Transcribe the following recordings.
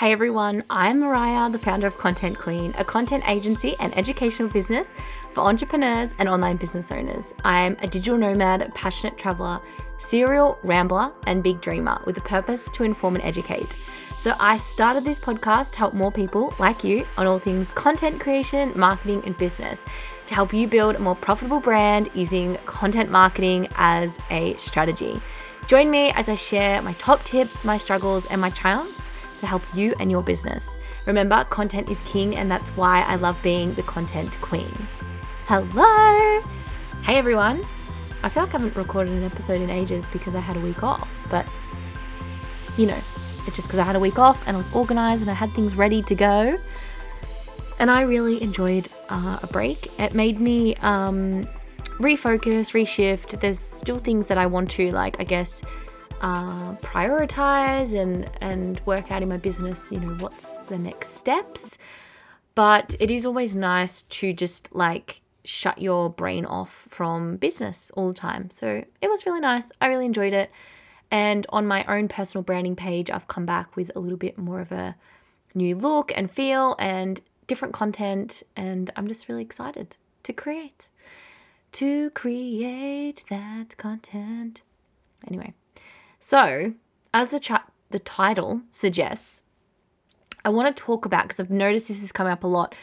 Hey everyone, I'm Mariah, the founder of Content Queen, a content agency and educational business for entrepreneurs and online business owners. I'm a digital nomad, passionate traveler, serial rambler, and big dreamer with a purpose to inform and educate. So I started this podcast to help more people like you on all things content creation, marketing, and business to help you build a more profitable brand using content marketing as a strategy. Join me as I share my top tips, my struggles, and my triumphs to help you and your business. Remember, content is king, and that's why I love being the content queen. Hello! Hey everyone! I feel like I haven't recorded an episode in ages because I had a week off, but you know, it's just because I had a week off and I was organized and I had things ready to go. And I really enjoyed uh, a break. It made me um, refocus, reshift. There's still things that I want to, like, I guess, uh, prioritize and and work out in my business. You know, what's the next steps? But it is always nice to just like shut your brain off from business all the time. So it was really nice. I really enjoyed it. And on my own personal branding page, I've come back with a little bit more of a new look and feel and different content. And I'm just really excited to create. To create that content. Anyway, so, as the chat, the title suggests, I want to talk about because I've noticed this has come up a lot,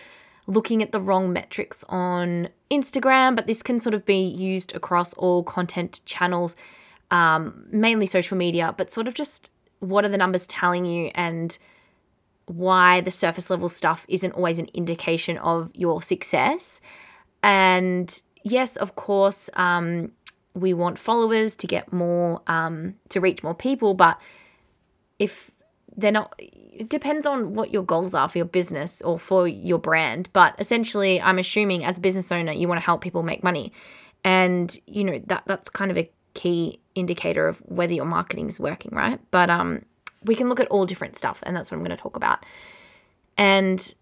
looking at the wrong metrics on Instagram, but this can sort of be used across all content channels, um, mainly social media, but sort of just what are the numbers telling you and why the surface level stuff isn't always an indication of your success. And yes, of course, um, we want followers to get more um, to reach more people but if they're not it depends on what your goals are for your business or for your brand. But essentially i'm assuming as a business owner you want to help people make money. And you know that that's kind of a key indicator of whether your marketing is working right? But um we can look at all different stuff and that's what i'm going to talk about. And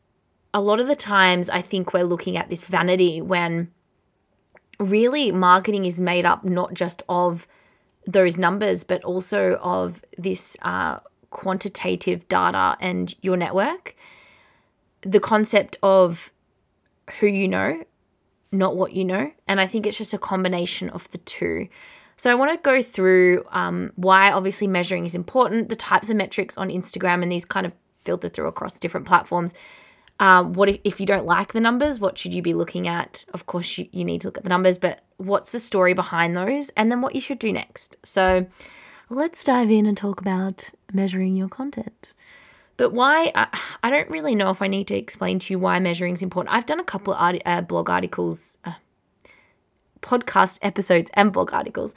a lot of the times i think we're looking at this vanity when really marketing is made up not just of those numbers, but also of this uh, quantitative data and your network. The concept of who you know, not what you know. And I think it's just a combination of the two. So I want to go through um, why obviously measuring is important, the types of metrics on Instagram, and these kind of filter through across different platforms, um, what if, if you don't like the numbers? What should you be looking at? Of course, you, you need to look at the numbers, but what's the story behind those? And then what you should do next. So let's dive in and talk about measuring your content. But why? I, I don't really know if I need to explain to you why measuring is important. I've done a couple of art, uh, blog articles, uh, podcast episodes, and blog articles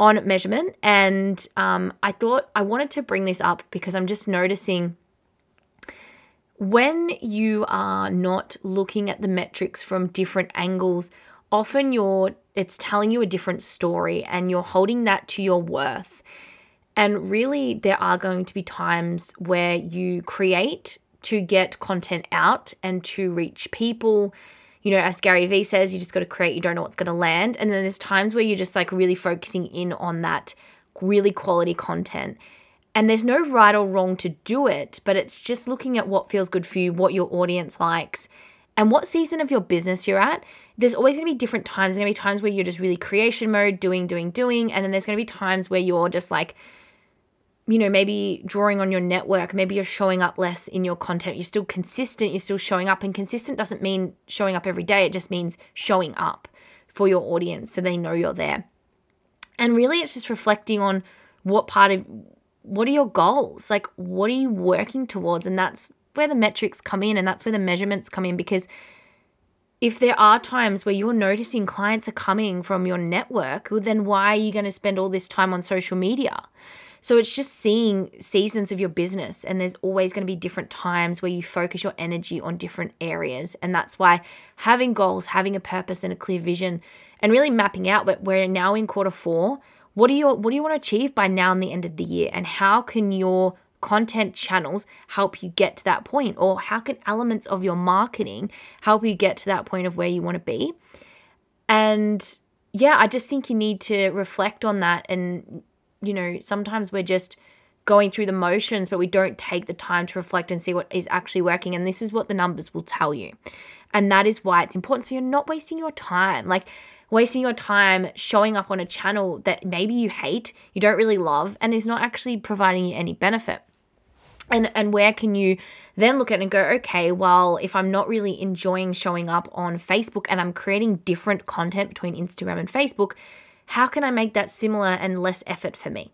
on measurement. And um, I thought I wanted to bring this up because I'm just noticing when you are not looking at the metrics from different angles, often you're it's telling you a different story and you're holding that to your worth. And really there are going to be times where you create to get content out and to reach people. You know, as Gary Vee says, you just got to create, you don't know what's going to land. And then there's times where you're just like really focusing in on that really quality content and there's no right or wrong to do it, but it's just looking at what feels good for you, what your audience likes, and what season of your business you're at. There's always going to be different times. There's going to be times where you're just really creation mode, doing, doing, doing. And then there's going to be times where you're just like, you know, maybe drawing on your network. Maybe you're showing up less in your content. You're still consistent. You're still showing up. And consistent doesn't mean showing up every day, it just means showing up for your audience so they know you're there. And really, it's just reflecting on what part of what are your goals? Like, what are you working towards? And that's where the metrics come in and that's where the measurements come in because if there are times where you're noticing clients are coming from your network, well, then why are you going to spend all this time on social media? So it's just seeing seasons of your business, and there's always going to be different times where you focus your energy on different areas. And that's why having goals, having a purpose, and a clear vision, and really mapping out. But we're now in quarter four, what do you what do you want to achieve by now and the end of the year? And how can your content channels help you get to that point? Or how can elements of your marketing help you get to that point of where you want to be? And yeah, I just think you need to reflect on that. And, you know, sometimes we're just going through the motions, but we don't take the time to reflect and see what is actually working. And this is what the numbers will tell you. And that is why it's important. So you're not wasting your time. Like, wasting your time showing up on a channel that maybe you hate, you don't really love, and is not actually providing you any benefit. And, and where can you then look at and go, okay, well, if I'm not really enjoying showing up on Facebook and I'm creating different content between Instagram and Facebook, how can I make that similar and less effort for me?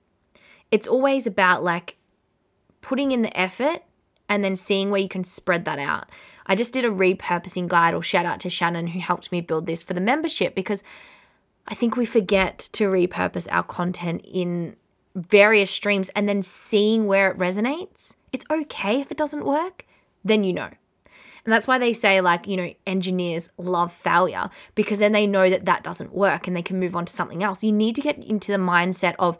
It's always about like putting in the effort and then seeing where you can spread that out. I just did a repurposing guide, or shout out to Shannon who helped me build this for the membership because I think we forget to repurpose our content in various streams and then seeing where it resonates. It's okay if it doesn't work, then you know. And that's why they say, like, you know, engineers love failure because then they know that that doesn't work and they can move on to something else. You need to get into the mindset of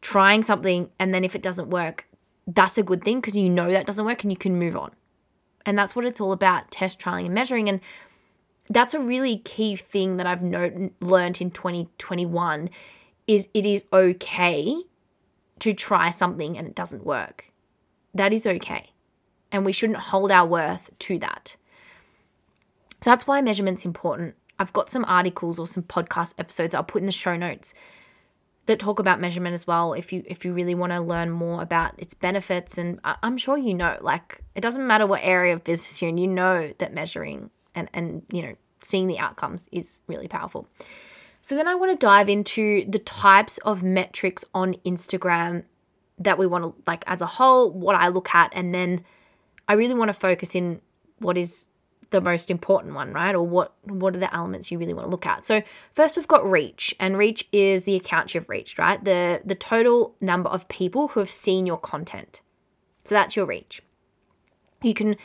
trying something and then if it doesn't work, that's a good thing because you know that doesn't work and you can move on. And that's what it's all about test, trialing, and measuring. And that's a really key thing that I've no- learned in 2021 is it is okay to try something and it doesn't work. That is okay. And we shouldn't hold our worth to that. So that's why measurement's important. I've got some articles or some podcast episodes I'll put in the show notes that talk about measurement as well if you if you really want to learn more about its benefits. And I, am sure you know like it doesn't matter what area of business you're in you know that measuring and and you know seeing the outcomes is really powerful. So then I want to dive into the types of metrics on Instagram that we want to like as a whole, what I look at, and then I really want to focus in what is the most important one, right? Or what what are the elements you really want to look at? So first we've got reach, and reach is the account you've reached, right? The the total number of people who have seen your content. So that's your reach. You can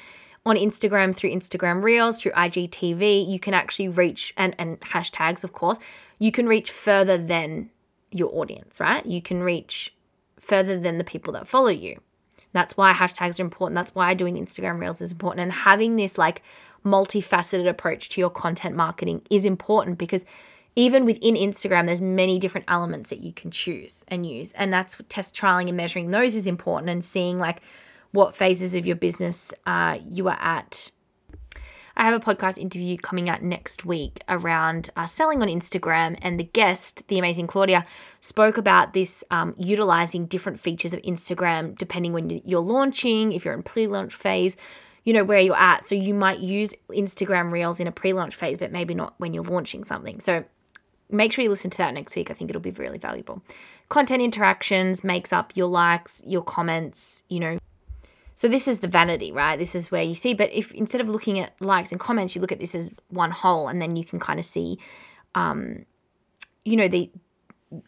on Instagram through Instagram Reels, through IGTV, you can actually reach and and hashtags, of course you can reach further than your audience, right? You can reach further than the people that follow you. That's why hashtags are important. That's why doing Instagram Reels is important. And having this like multifaceted approach to your content marketing is important because even within Instagram, there's many different elements that you can choose and use. And that's test trialing and measuring those is important and seeing like what phases of your business uh, you are at I have a podcast interview coming out next week around uh, selling on Instagram, and the guest, the amazing Claudia, spoke about this um, utilizing different features of Instagram depending when you're launching, if you're in pre launch phase, you know, where you're at. So you might use Instagram Reels in a pre launch phase, but maybe not when you're launching something. So make sure you listen to that next week. I think it'll be really valuable. Content interactions makes up your likes, your comments, you know, so this is the vanity, right? This is where you see. But if instead of looking at likes and comments, you look at this as one whole, and then you can kind of see, um, you know, the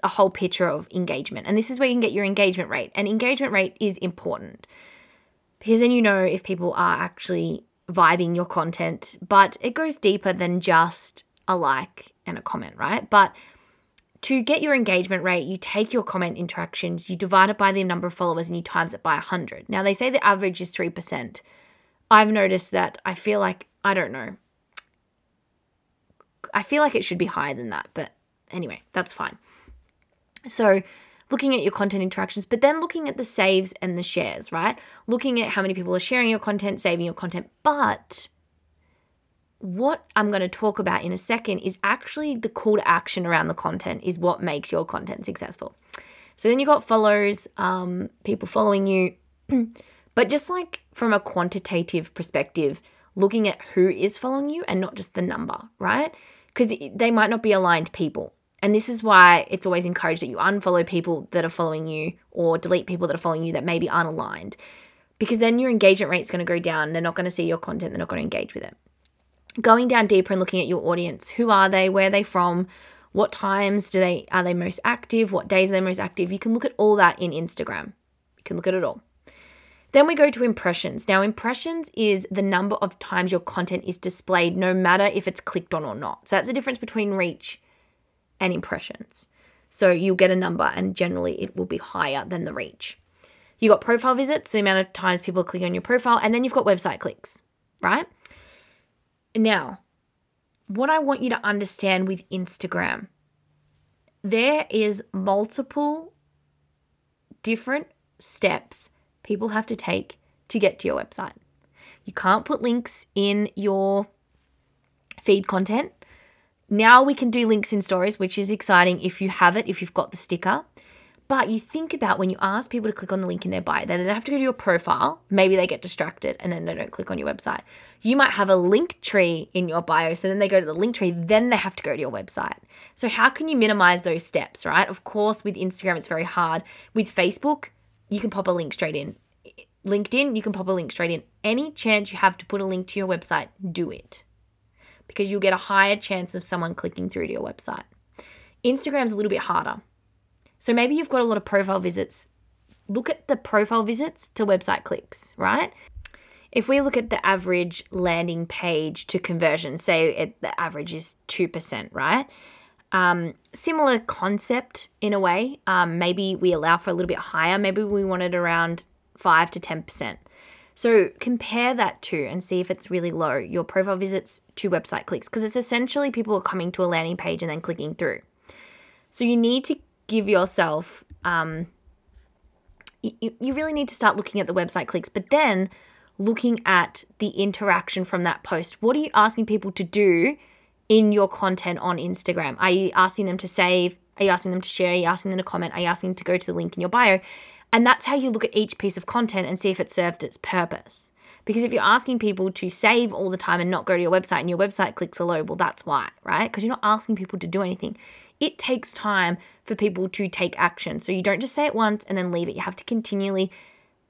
a whole picture of engagement. And this is where you can get your engagement rate. And engagement rate is important because then you know if people are actually vibing your content. But it goes deeper than just a like and a comment, right? But to get your engagement rate, you take your comment interactions, you divide it by the number of followers, and you times it by 100. Now, they say the average is 3%. I've noticed that I feel like, I don't know. I feel like it should be higher than that, but anyway, that's fine. So, looking at your content interactions, but then looking at the saves and the shares, right? Looking at how many people are sharing your content, saving your content, but what I'm going to talk about in a second is actually the call to action around the content is what makes your content successful. So then you got follows, um, people following you, but just like from a quantitative perspective, looking at who is following you and not just the number, right? Because they might not be aligned people. And this is why it's always encouraged that you unfollow people that are following you or delete people that are following you that maybe aren't aligned. Because then your engagement rate is going to go down. They're not going to see your content, they're not going to engage with it going down deeper and looking at your audience. Who are they? Where are they from? What times do they are they most active? What days are they most active? You can look at all that in Instagram. You can look at it all. Then we go to impressions. Now, impressions is the number of times your content is displayed, no matter if it's clicked on or not. So that's the difference between reach and impressions. So you'll get a number, and generally it will be higher than the reach. You got profile visits, the amount of times people click on your profile, and then you've got website clicks, right? Now, what I want you to understand with Instagram, there is multiple different steps people have to take to get to your website. You can't put links in your feed content. Now we can do links in stories, which is exciting if you have it, if you've got the sticker. But you think about when you ask people to click on the link in their bio, they then have to go to your profile. Maybe they get distracted and then they don't click on your website. You might have a link tree in your bio. So then they go to the link tree, then they have to go to your website. So, how can you minimize those steps, right? Of course, with Instagram, it's very hard. With Facebook, you can pop a link straight in. LinkedIn, you can pop a link straight in. Any chance you have to put a link to your website, do it because you'll get a higher chance of someone clicking through to your website. Instagram's a little bit harder. So maybe you've got a lot of profile visits. Look at the profile visits to website clicks, right? If we look at the average landing page to conversion, say it, the average is 2%, right? Um, similar concept in a way. Um, maybe we allow for a little bit higher. Maybe we want it around 5 to 10%. So compare that to and see if it's really low, your profile visits to website clicks, because it's essentially people are coming to a landing page and then clicking through. So you need to give yourself, um, you, you really need to start looking at the website clicks, but then looking at the interaction from that post. What are you asking people to do in your content on Instagram? Are you asking them to save? Are you asking them to share? Are you asking them to comment? Are you asking them to go to the link in your bio? And that's how you look at each piece of content and see if it served its purpose. Because if you're asking people to save all the time and not go to your website and your website clicks are low, well, that's why, right? Because you're not asking people to do anything. It takes time for people to take action. So you don't just say it once and then leave it. You have to continually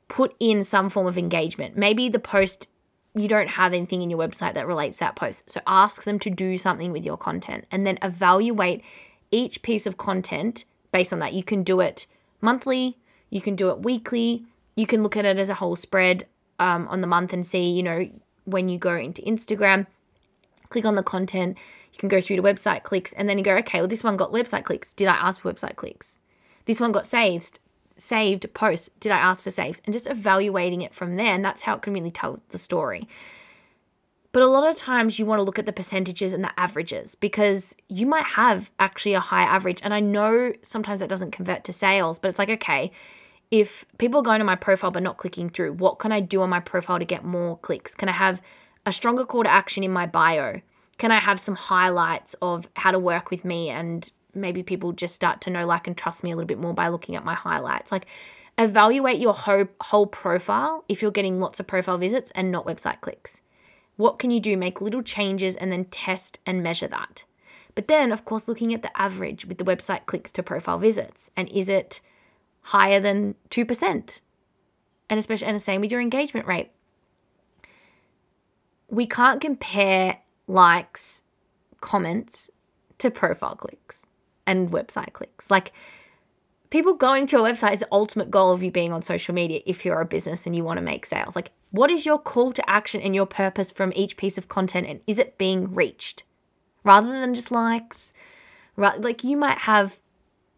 put in some form of engagement. Maybe the post, you don't have anything in your website that relates that post. So ask them to do something with your content and then evaluate each piece of content based on that. You can do it monthly, you can do it weekly. You can look at it as a whole spread um, on the month and see, you know, when you go into Instagram, click on the content, you can go through to website clicks, and then you go, okay, well, this one got website clicks. Did I ask for website clicks? This one got saved, saved posts. Did I ask for saves? And just evaluating it from there. And that's how it can really tell the story. But a lot of times you want to look at the percentages and the averages because you might have actually a high average. And I know sometimes that doesn't convert to sales, but it's like, okay, if people are going to my profile but not clicking through, what can I do on my profile to get more clicks? Can I have a stronger call to action in my bio? Can I have some highlights of how to work with me and maybe people just start to know, like, and trust me a little bit more by looking at my highlights? Like, evaluate your whole, whole profile if you're getting lots of profile visits and not website clicks. What can you do? Make little changes and then test and measure that. But then, of course, looking at the average with the website clicks to profile visits. And is it higher than 2%. And especially and the same with your engagement rate. We can't compare likes, comments to profile clicks and website clicks. Like people going to a website is the ultimate goal of you being on social media if you're a business and you want to make sales. Like what is your call to action and your purpose from each piece of content and is it being reached? Rather than just likes, right? Like you might have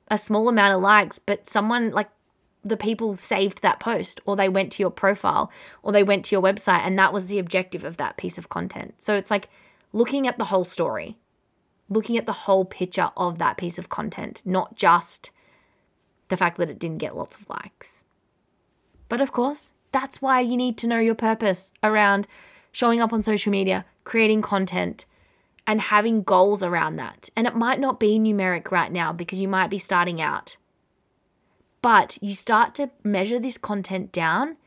a small amount of likes, but someone like the people saved that post or they went to your profile or they went to your website and that was the objective of that piece of content. So it's like looking at the whole story, looking at the whole picture of that piece of content, not just the fact that it didn't get lots of likes. But of course, that's why you need to know your purpose around showing up on social media, creating content, and having goals around that. And it might not be numeric right now because you might be starting out. But you start to measure this content down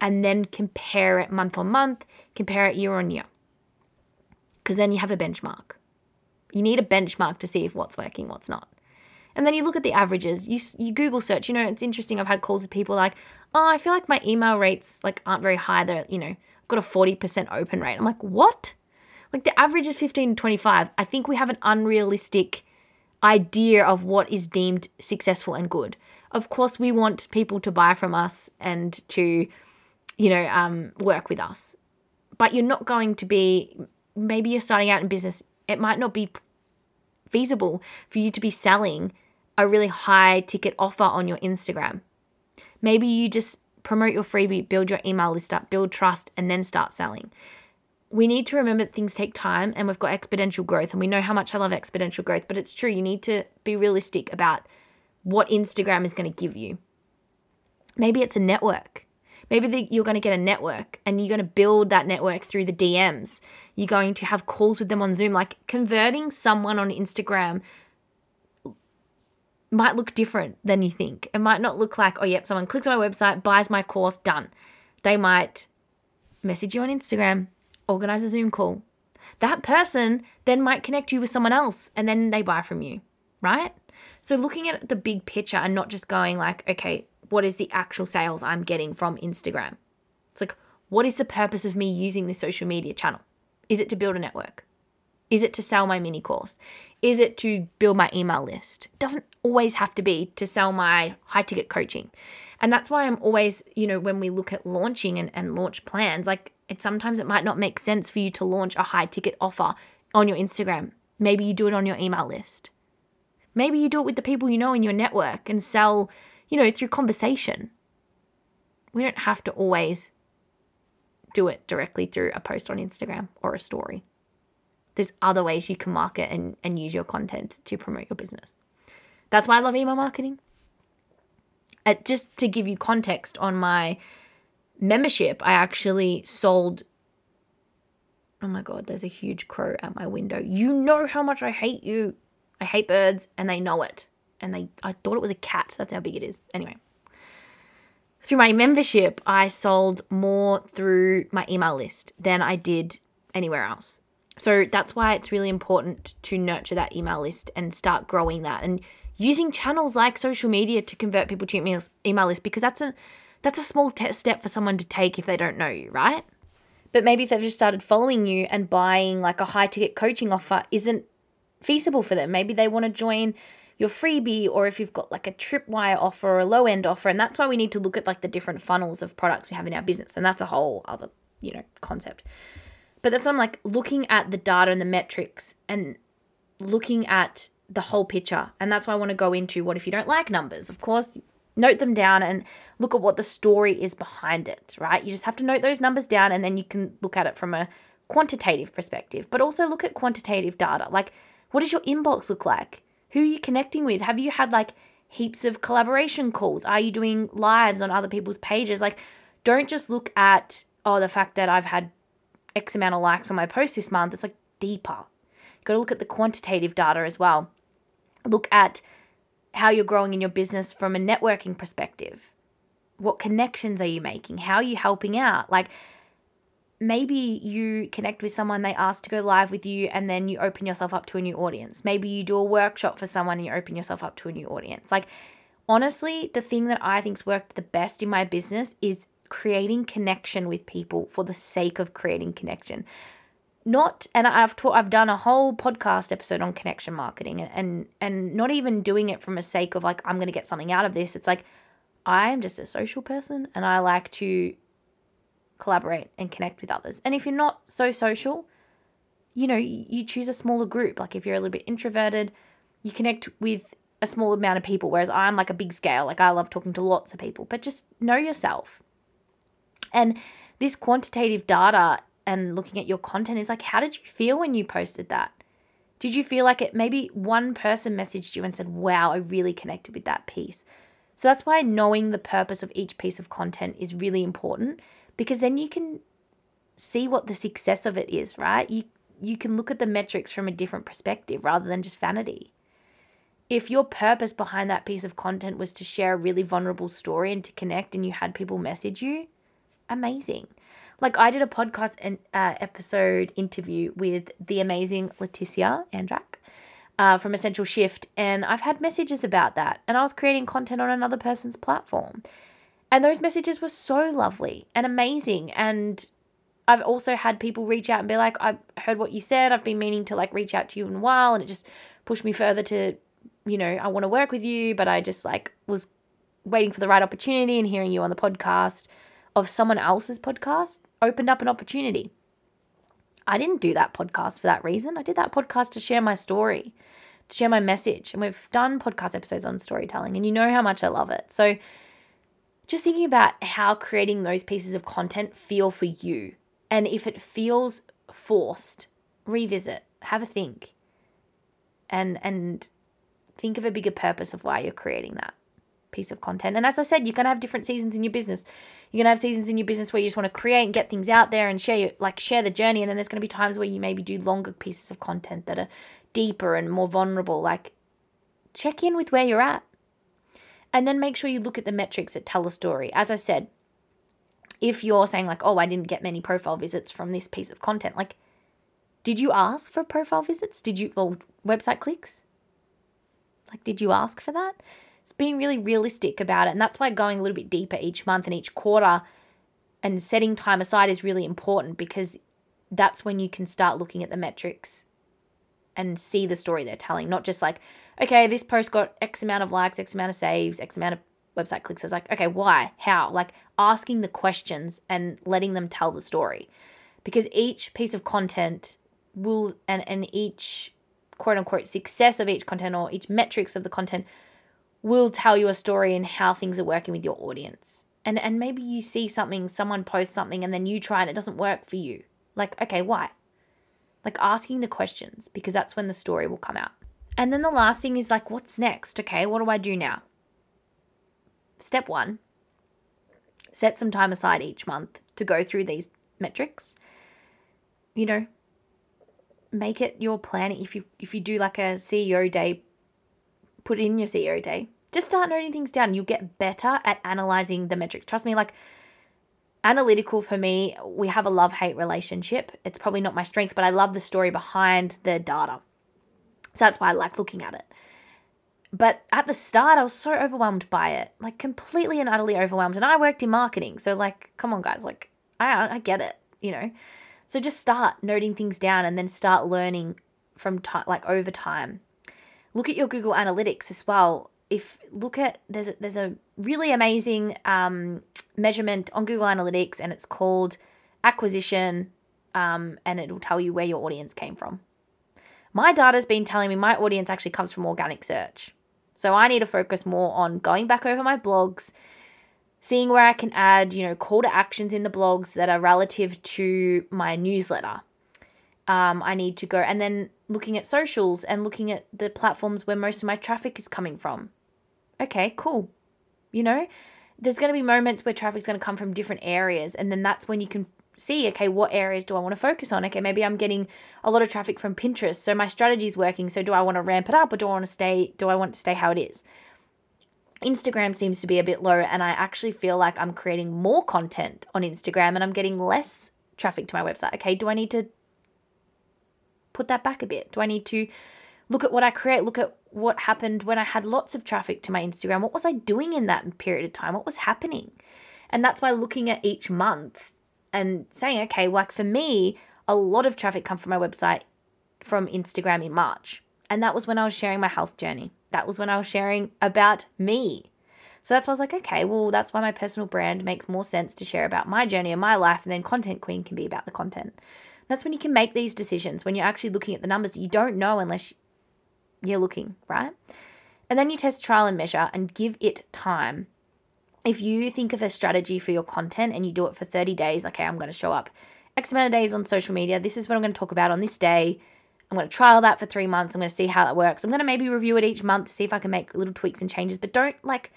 and then compare it month on month, compare it year on year. Because then you have a benchmark. You need a benchmark to see if what's working, what's not. And then you look at the averages. You you Google search. You know, it's interesting. I've had calls with people like, "Oh, I feel like my email rates like aren't very high. They're you know, got a forty percent open rate." I'm like, "What?" Like the average is 15 to 25. I think we have an unrealistic idea of what is deemed successful and good. Of course, we want people to buy from us and to, you know, um, work with us. But you're not going to be, maybe you're starting out in business, it might not be feasible for you to be selling a really high ticket offer on your Instagram. Maybe you just promote your freebie, build your email list up, build trust, and then start selling we need to remember that things take time and we've got exponential growth and we know how much I love exponential growth, but it's true. You need to be realistic about what Instagram is going to give you. Maybe it's a network. Maybe the, you're going to get a network and you're going to build that network through the DMs. You're going to have calls with them on Zoom. Like converting someone on Instagram might look different than you think. It might not look like, oh, yep, someone clicks on my website, buys my course, done. They might message you on Instagram, organize a Zoom call. That person then might connect you with someone else and then they buy from you, right? So looking at the big picture and not just going like, okay, what is the actual sales I'm getting from Instagram? It's like, what is the purpose of me using this social media channel? Is it to build a network? Is it to sell my mini course? Is it to build my email list? It doesn't always have to be to sell my high ticket coaching. And that's why I'm always, you know, when we look at launching and, and launch plans, like it sometimes it might not make sense for you to launch a high ticket offer on your Instagram. Maybe you do it on your email list. Maybe you do it with the people you know in your network and sell, you know, through conversation. We don't have to always do it directly through a post on Instagram or a story there's other ways you can market and, and use your content to promote your business. That's why I love email marketing. Uh, just to give you context on my membership, I actually sold. Oh my God, there's a huge crow at my window. You know how much I hate you. I hate birds and they know it. And they I thought it was a cat. That's how big it is. Anyway. Through my membership, I sold more through my email list than I did anywhere else. So that's why it's really important to nurture that email list and start growing that and using channels like social media to convert people to your email list because that's a that's a small step for someone to take if they don't know you, right? But maybe if they've just started following you and buying like a high ticket coaching offer isn't feasible for them. Maybe they want to join your freebie or if you've got like a tripwire offer or a low end offer and that's why we need to look at like the different funnels of products we have in our business and that's a whole other, you know, concept. But that's why I'm like looking at the data and the metrics and looking at the whole picture. And that's why I want to go into what if you don't like numbers? Of course, note them down and look at what the story is behind it, right? You just have to note those numbers down and then you can look at it from a quantitative perspective, but also look at quantitative data. Like, what does your inbox look like? Who are you connecting with? Have you had like heaps of collaboration calls? Are you doing lives on other people's pages? Like, don't just look at, oh, the fact that I've had X amount of likes on my post this month. It's like deeper. You've got to look at the quantitative data as well. Look at how you're growing in your business from a networking perspective. What connections are you making? How are you helping out? Like maybe you connect with someone, they ask to go live with you, and then you open yourself up to a new audience. Maybe you do a workshop for someone and you open yourself up to a new audience. Like, honestly, the thing that I think's worked the best in my business is creating connection with people for the sake of creating connection not and I've taught I've done a whole podcast episode on connection marketing and and, not even doing it from a sake of like I'm to get something out of this. It's like I'm just a social person and I like to collaborate and connect with others. And if you're not so social you know you choose a smaller group. Like if you're a little bit introverted you connect with a small amount of people whereas I'm like a big scale. Like I love talking to lots of people but just know yourself. And this quantitative data and looking at your content is like, how did you feel when you posted that? Did you feel like it maybe one person messaged you and said, wow, I really connected with that piece? So that's why knowing the purpose of each piece of content is really important because then you can see what the success of it is, right? You you can look at the metrics from a different perspective rather than just vanity. If your purpose behind that piece of content was to share a really vulnerable story and to connect and you had people message you, amazing. Like I did a podcast and uh, episode interview with the amazing Leticia Andrak uh, from Essential Shift, and I've had messages about that. And I was creating content on another person's platform, and those messages were so lovely and amazing. And I've also had people reach out and be like, "I heard what you said. I've been meaning to like reach out to you in a while, and it just pushed me further to, you know, I want to work with you, but I just like was." waiting for the right opportunity and hearing you on the podcast of someone else's podcast opened up an opportunity. I didn't do that podcast for that reason. I did that podcast to share my story, to share my message. And we've done podcast episodes on storytelling, and you know how much I love it. So, just thinking about how creating those pieces of content feel for you. And if it feels forced, revisit, have a think, and, and think of a bigger purpose of why you're creating that. Piece of content. And as I said, you're going to have different seasons in your business. You're going to have seasons in your business where you just want to create and get things out there and share like share the journey and then there's going to be times where you maybe do longer pieces of content that are deeper and more vulnerable. Like check in with where you're at. And then make sure you look at the metrics that tell a story. As I said, if you're saying like, "Oh, I didn't get many profile visits from this piece of content." Like did you ask for profile visits? Did you or website clicks? Like did you ask for that? It's being really realistic about it. And that's why going a little bit deeper each month and each quarter and setting time aside is really important because that's when you can start looking at the metrics and see the story they're telling, not just like, okay, this post got X amount of likes, X amount of saves, X amount of website clicks. It's like, okay, why? How? Like asking the questions and letting them tell the story. Because each piece of content will and, and each quote unquote success of each content or each metrics of the content will tell you a story and how things are working with your audience. And and maybe you see something, someone posts something and then you try and it doesn't work for you. Like, okay, why? Like asking the questions because that's when the story will come out. And then the last thing is like, what's next? Okay, what do I do now? Step one set some time aside each month to go through these metrics. You know, make it your plan. If you if you do like a CEO day put in your CEO day. Just start noting things down. You'll get better at analyzing the metrics. Trust me, like analytical for me, we have a love hate relationship. It's probably not my strength, but I love the story behind the data. So that's why I like looking at it. But at the start, I was so overwhelmed by it, like completely and utterly overwhelmed. And I worked in marketing. So, like, come on, guys, like, I, I get it, you know? So just start noting things down and then start learning from time, like over time look at your Google Analytics as well. If look at there's a, there's a really amazing um, measurement on Google Analytics, and it's called acquisition, um, and it'll tell you where your audience came from. My data's been telling me my audience actually comes from organic search. So I need to focus more on going back over my blogs, seeing where I can add, you know, call to actions in the blogs that are relative to my newsletter. Um, I need to go and then looking at socials and looking at the platforms where most of my traffic is coming from. Okay, cool. You know, there's going to be moments where traffic's going to come from different areas, and then that's when you can see okay what areas do i want to focus on okay maybe i'm getting a lot of traffic from pinterest so my strategy is working so do i want to ramp it up or do i want to stay do i want to stay how it is instagram seems to be a bit low and i actually feel like i'm creating more content on instagram and i'm getting less traffic to my website okay do i need to put that back a bit? Do I need to look at what I create, look at what happened when I had lots of traffic to my Instagram? What was I doing in that period of time? What was happening? And that's why looking at each month and saying, okay, like for me, a lot of traffic come from my website from Instagram in March. And that was when I was sharing my health journey. That was when I was sharing about me. So that's why I was like, okay, well, that's why my personal brand makes more sense to share about my journey and my life, and then Content Queen can be about the content. That's when you can make these decisions when you're actually looking at the numbers. You don't know unless you're looking, right? And then you test trial and measure and give it time. If you think of a strategy for your content and you do it for 30 days, okay, I'm going to show up X amount of days on social media. This is what I'm going to talk about on this day. I'm going to trial that for three months. I'm going to see how that works. I'm going to maybe review it each month see if I can make little tweaks and changes, but don't like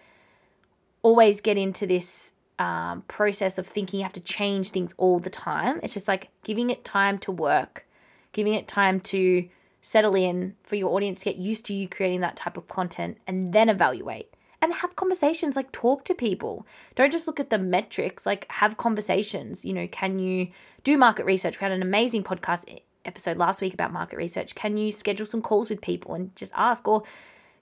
always get into this um, process of thinking you have to change things all the time. It's just like giving it time to work, giving it time to settle in for your audience to get used to you creating that type of content and then evaluate. And have conversations like talk to people. Don't just look at the metrics like have conversations. You know can you do market research? We had an amazing podcast episode last week about market research. Can you schedule some calls with people and just ask? Or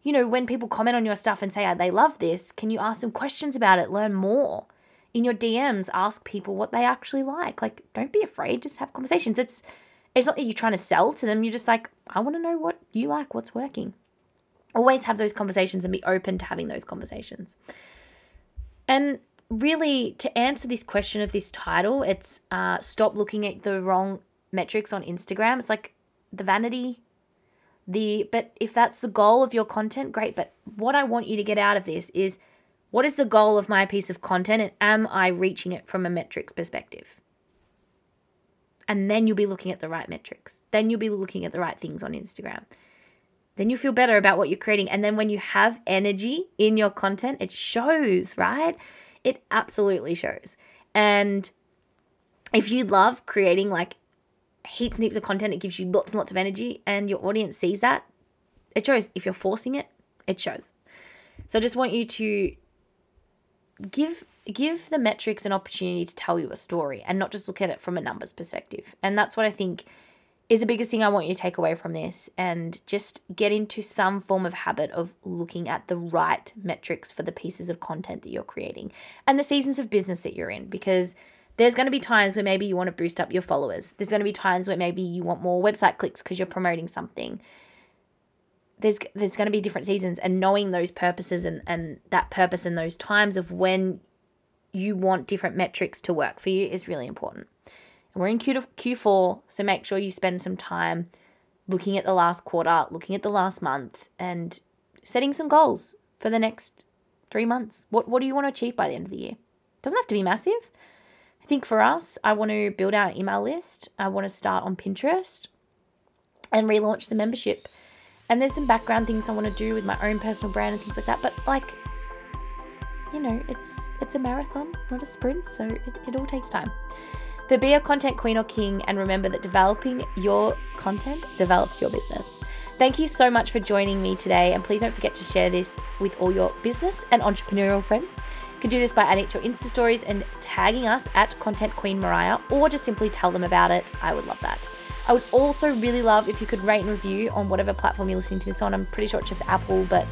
you know when people comment on your stuff and say oh, they love this can you ask them questions about it? Learn more in your DMs, ask people what they actually like. Like, don't be afraid, just have conversations. It's it's not that you're trying to sell to them, you're just like, I want to know what you like, what's working. Always have those conversations and be open to having those conversations. And really, to answer this question of this title, it's uh, stop looking at the wrong metrics on Instagram. It's like the vanity, the, but if that's the goal of your content, great. But what I want you to get out of this is what is the goal of my piece of content and am I reaching it from a metrics perspective? And then you'll be looking at the right metrics. Then you'll be looking at the right things on Instagram. then you feel better about what you're creating. And then when you have energy in your content, it shows, right? It absolutely shows. And if you love creating like heaps and heaps of content, it gives you lots and lots of energy, and your audience sees that, it shows. If you're forcing it, it shows. So I just want you to give give the metrics an opportunity to tell you a story and not just look at it from a numbers perspective. And that's what I think is the biggest thing I want you to take away from this and just get into some form of habit of looking at the right metrics for the pieces of content that you're creating and the seasons of business that you're in because there's going to be times where maybe you want to boost up your followers. There's going to be times where maybe you want more website clicks because you're promoting something. There's there's going to be different seasons and knowing those purposes and and that purpose and those times of when you want different metrics to work for you is really important. And we're in Q Q4, so make sure you spend some time looking at the last quarter, looking at the last month and setting some goals for the next 3 months. What what do you want to achieve by the end of the year? Doesn't have to be massive I think for us, I want to build our email list. I want to start on Pinterest and relaunch the membership. And there's some background things I want to do with my own personal brand and things like that. But like, you know, it's it's a marathon, not a sprint, so it, it all takes time. But be a content queen or king and remember that developing your content develops your business. Thank you so much for joining me today, and please don't forget to share this with all your business and entrepreneurial friends You can do this by adding it to your Insta stories and tagging us at Content Queen Mariah, or just simply tell them about it. I would love that. I would also really love if you could rate and review on whatever platform you're listening to this on. I'm pretty sure it's just Apple, but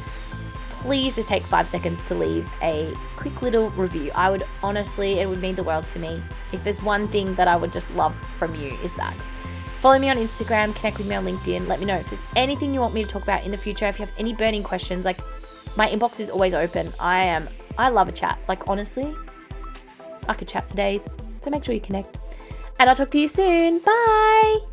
please just take five seconds to leave a quick little review. I would honestly, it would mean the world to me. If there's one thing that I would just love from you, is that. Follow me on Instagram, connect with me on LinkedIn. Let me know if there's anything you want me to talk about in the future. If you have any burning questions, like my inbox is always open. I am I love a chat. Like, honestly, I could chat for days. So make sure you connect. And I'll talk to you soon. Bye.